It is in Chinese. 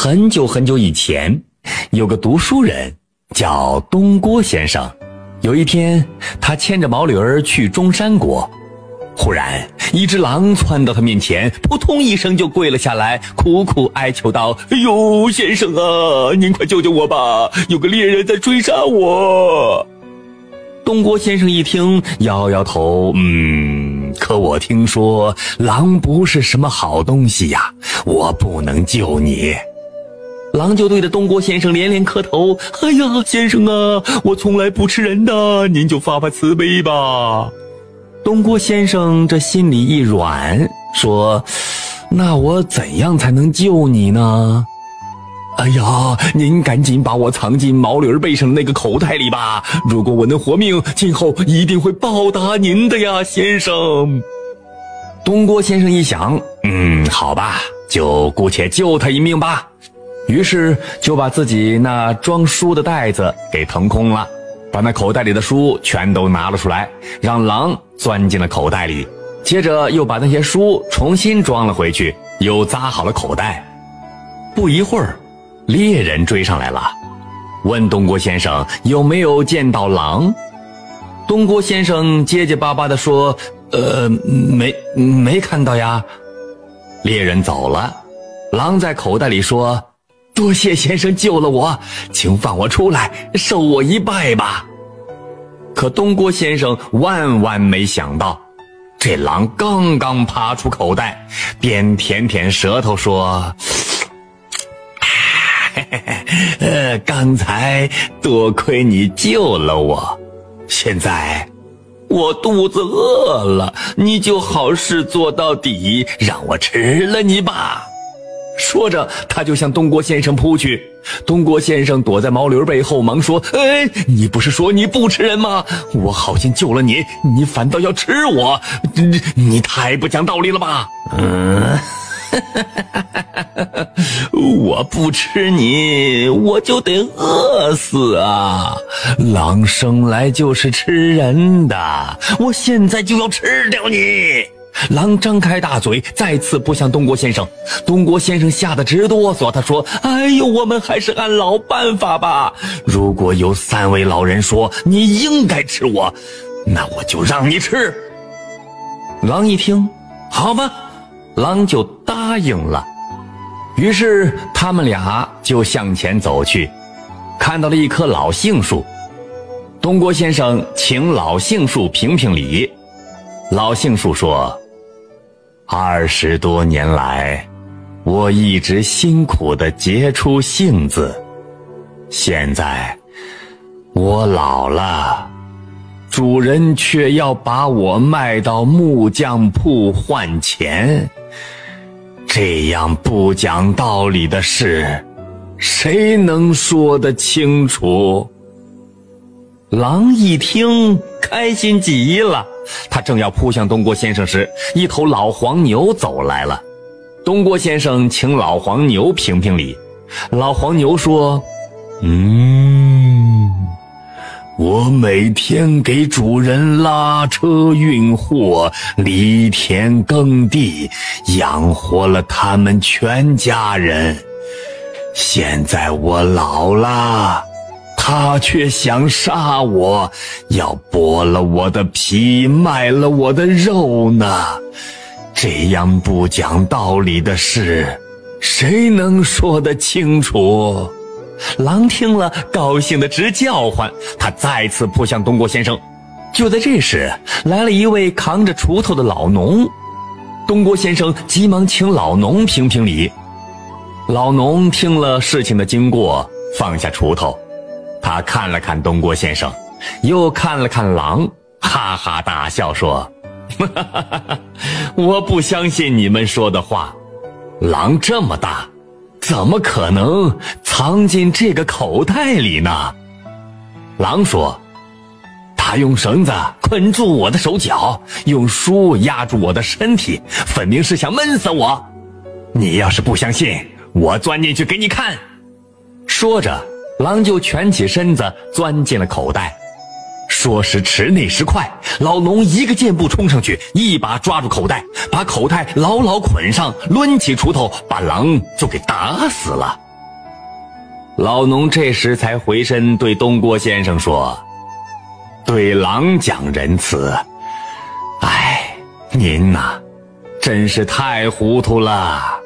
很久很久以前，有个读书人叫东郭先生。有一天，他牵着毛驴儿去中山国，忽然一只狼窜到他面前，扑通一声就跪了下来，苦苦哀求道：“哎呦，先生啊，您快救救我吧！有个猎人在追杀我。”东郭先生一听，摇摇头，嗯，可我听说狼不是什么好东西呀，我不能救你。狼就对着东郭先生连连磕头：“哎呀，先生啊，我从来不吃人的，您就发发慈悲吧。”东郭先生这心里一软，说：“那我怎样才能救你呢？”“哎呀，您赶紧把我藏进毛驴背上的那个口袋里吧。如果我能活命，今后一定会报答您的呀，先生。”东郭先生一想，嗯，好吧，就姑且救他一命吧。于是就把自己那装书的袋子给腾空了，把那口袋里的书全都拿了出来，让狼钻进了口袋里。接着又把那些书重新装了回去，又扎好了口袋。不一会儿，猎人追上来了，问东郭先生有没有见到狼。东郭先生结结巴巴地说：“呃，没，没看到呀。”猎人走了，狼在口袋里说。多谢先生救了我，请放我出来，受我一拜吧。可东郭先生万万没想到，这狼刚刚爬出口袋，便舔舔舌头说：“ 呃，刚才多亏你救了我，现在我肚子饿了，你就好事做到底，让我吃了你吧。”说着，他就向东郭先生扑去。东郭先生躲在毛驴背后，忙说：“哎，你不是说你不吃人吗？我好心救了你，你反倒要吃我，你你太不讲道理了吧？”嗯，我不吃你，我就得饿死啊！狼生来就是吃人的，我现在就要吃掉你！狼张开大嘴，再次扑向东郭先生。东郭先生吓得直哆嗦。他说：“哎呦，我们还是按老办法吧。如果有三位老人说你应该吃我，那我就让你吃。”狼一听，好吧，狼就答应了。于是他们俩就向前走去，看到了一棵老杏树。东郭先生请老杏树评评理。老杏树说。二十多年来，我一直辛苦地结出杏子。现在我老了，主人却要把我卖到木匠铺换钱。这样不讲道理的事，谁能说得清楚？狼一听，开心极了。他正要扑向东郭先生时，一头老黄牛走来了。东郭先生请老黄牛评评理。老黄牛说：“嗯，我每天给主人拉车运货、犁田耕地，养活了他们全家人。现在我老了。”他却想杀我，要剥了我的皮，卖了我的肉呢。这样不讲道理的事，谁能说得清楚？狼听了，高兴的直叫唤。他再次扑向东郭先生。就在这时，来了一位扛着锄头的老农。东郭先生急忙请老农评评理。老农听了事情的经过，放下锄头。他看了看东郭先生，又看了看狼，哈哈大笑说：“ 我不相信你们说的话。狼这么大，怎么可能藏进这个口袋里呢？”狼说：“他用绳子捆住我的手脚，用书压住我的身体，分明是想闷死我。你要是不相信，我钻进去给你看。”说着。狼就蜷起身子钻进了口袋，说时迟，那时快，老农一个箭步冲上去，一把抓住口袋，把口袋牢牢捆上，抡起锄头把狼就给打死了。老农这时才回身对东郭先生说：“对狼讲仁慈，哎，您呐，真是太糊涂了。”